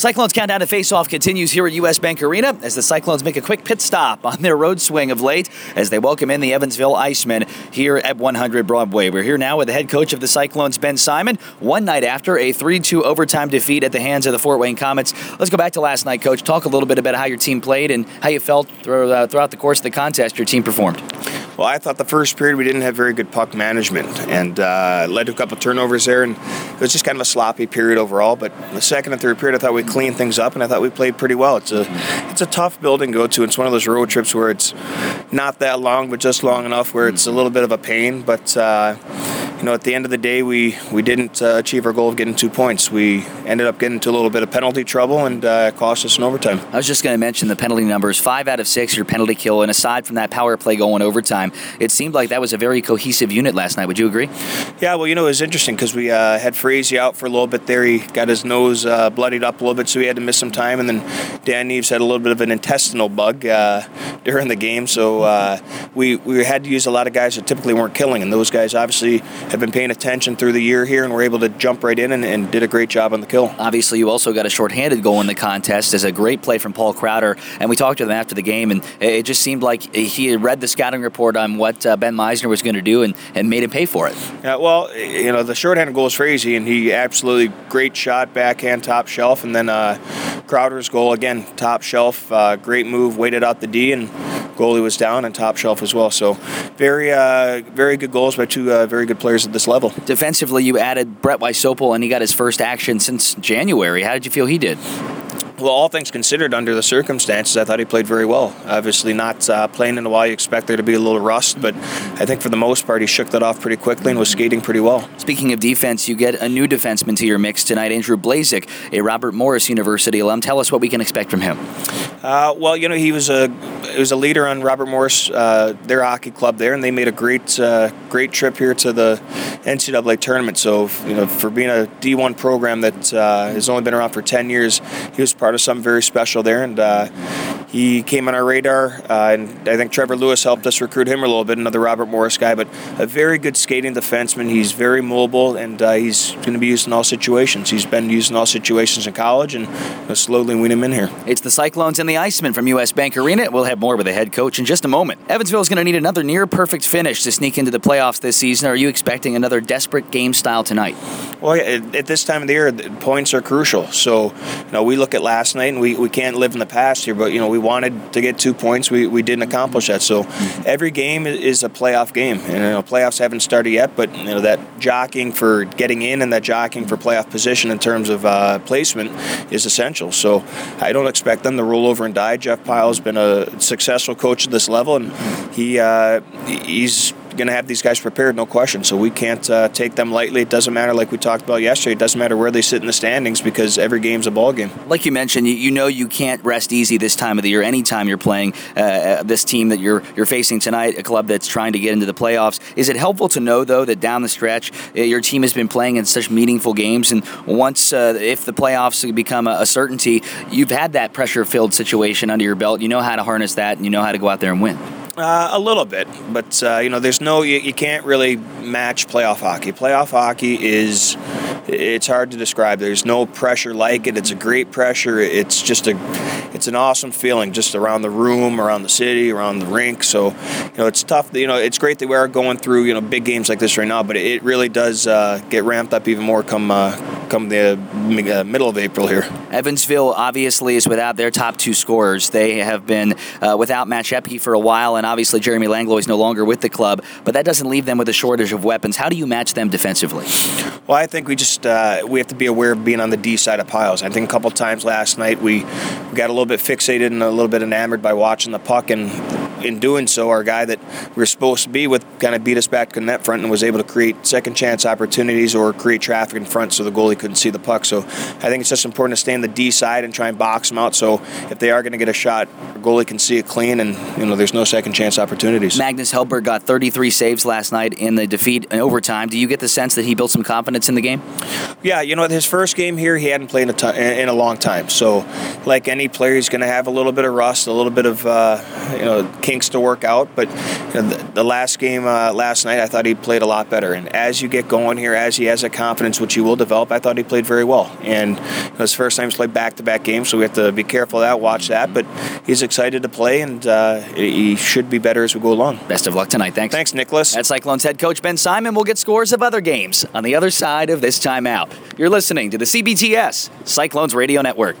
Cyclones countdown to face-off continues here at US Bank Arena as the Cyclones make a quick pit stop on their road swing of late as they welcome in the Evansville Icemen here at 100 Broadway. We're here now with the head coach of the Cyclones, Ben Simon, one night after a 3-2 overtime defeat at the hands of the Fort Wayne Komets. Let's go back to last night, Coach. Talk a little bit about how your team played and how you felt uh, throughout the course of the contest your team performed. Well, I thought the first period we didn't have very good puck management and uh, led to a couple turnovers there, and it was just kind of a sloppy period overall. But the second and third period, I thought we cleaned things up, and I thought we played pretty well. It's a it's a tough building to go to. It's one of those road trips where it's not that long, but just long enough where it's a little bit of a pain. But uh, you know, at the end of the day, we we didn't uh, achieve our goal of getting two points. We ended up getting into a little bit of penalty trouble, and uh, cost us in overtime. I was just going to mention the penalty numbers: five out of six, your penalty kill, and aside from that power play going overtime, it seemed like that was a very cohesive unit last night. Would you agree? Yeah, well, you know, it was interesting because we uh, had Frazee out for a little bit there. He got his nose uh, bloodied up a little bit, so he had to miss some time. And then Dan Neves had a little bit of an intestinal bug uh, during the game, so uh, we we had to use a lot of guys that typically weren't killing, and those guys obviously have been paying attention through the year here and were able to jump right in and, and did a great job on the kill. Obviously, you also got a shorthanded goal in the contest as a great play from Paul Crowder, and we talked to them after the game, and it just seemed like he had read the scouting report on what uh, Ben Meisner was going to do and, and made him pay for it. Yeah, well, you know, the shorthanded goal is crazy, and he absolutely great shot, backhand, top shelf, and then uh, Crowder's goal again, top shelf, uh, great move, waited out the D, and goalie was down and top shelf as well. So very, uh, very good goals by two uh, very good players at this level. Defensively, you added Brett Wysopal, and he got his first action since January. How did you feel he did? Well, all things considered, under the circumstances, I thought he played very well. Obviously, not uh, playing in a while, you expect there to be a little rust, but I think for the most part, he shook that off pretty quickly and was skating pretty well. Speaking of defense, you get a new defenseman to your mix tonight, Andrew Blazik, a Robert Morris University alum. Tell us what we can expect from him. Uh, well, you know, he was a he was a leader on Robert Morris, uh, their hockey club there, and they made a great uh, great trip here to the NCAA tournament. So, you know, for being a D1 program that uh, has only been around for 10 years, he was part of something very special there, and uh, he came on our radar. Uh, and I think Trevor Lewis helped us recruit him a little bit, another Robert Morris guy, but a very good skating defenseman. He's very mobile, and uh, he's going to be used in all situations. He's been used in all situations in college, and we'll slowly wean him in here. It's the Cyclones and the Icemen from US Bank Arena. We'll have more with the head coach in just a moment. Evansville is going to need another near perfect finish to sneak into the playoffs this season. Are you expecting another desperate game style tonight? Well, at this time of the year, points are crucial. So, you know, we look at last night, and we, we can't live in the past here, but, you know, we wanted to get two points. We, we didn't accomplish that. So, every game is a playoff game. And, you know, playoffs haven't started yet, but, you know, that jockeying for getting in and that jockeying for playoff position in terms of uh, placement is essential. So, I don't expect them to roll over and die. Jeff Pyle has been a successful coach at this level, and he uh, he's going to have these guys prepared, no question. So we can't uh, take them lightly. It doesn't matter, like we talked about yesterday. It doesn't matter where they sit in the standings because every game's a ball game. Like you mentioned, you, you know you can't rest easy this time of the year. Anytime you're playing uh, this team that you're you're facing tonight, a club that's trying to get into the playoffs, is it helpful to know though that down the stretch uh, your team has been playing in such meaningful games, and once uh, if the playoffs become a, a certainty, you've had that pressure-filled situation under your belt. You know how to harness that, and you know how to go out there and win. Uh, a little bit, but uh, you know, there's no you, you, can't really match playoff hockey. Playoff hockey is it's hard to describe. There's no pressure like it. It's a great pressure. It's just a it's an awesome feeling just around the room, around the city, around the rink. So you know, it's tough. You know, it's great that we are going through you know big games like this right now, but it really does uh, get ramped up even more come uh, come the uh, middle of April here. Evansville obviously is without their top two scorers. They have been uh, without Matt Shepke for a while, and obviously Jeremy Langlois is no longer with the club, but that doesn't leave them with a shortage of weapons. How do you match them defensively? Well, I think we just uh, we have to be aware of being on the D side of piles. I think a couple times last night we, we got a little bit fixated and a little bit enamored by watching the puck, and in doing so, our guy that we are supposed to be with kind of beat us back to the net front and was able to create second chance opportunities or create traffic in front so the goalie couldn't see the puck. So I think it's just important to stay on the D side and try and box them out. So if they are going to get a shot, the goalie can see it clean, and you know there's no second chance opportunities. Magnus Hellberg got 33 saves last night in the defeat in overtime. Do you get the sense that he built some confidence in the game? Yeah, you know his first game here, he hadn't played in a, ton, in a long time. So like any player, he's going to have a little bit of rust, a little bit of uh, you know kinks to work out. But you know, the, the, last game uh, last night, I thought he played a lot better. And as you get going here, as he has that confidence, which he will develop, I thought he played very well. And it was first time he's played back-to-back games, so we have to be careful of that, watch that. But he's excited to play, and uh, he should be better as we go along. Best of luck tonight. Thanks. Thanks, Nicholas. At Cyclones head coach Ben Simon will get scores of other games on the other side of this timeout. You're listening to the CBTS Cyclones Radio Network.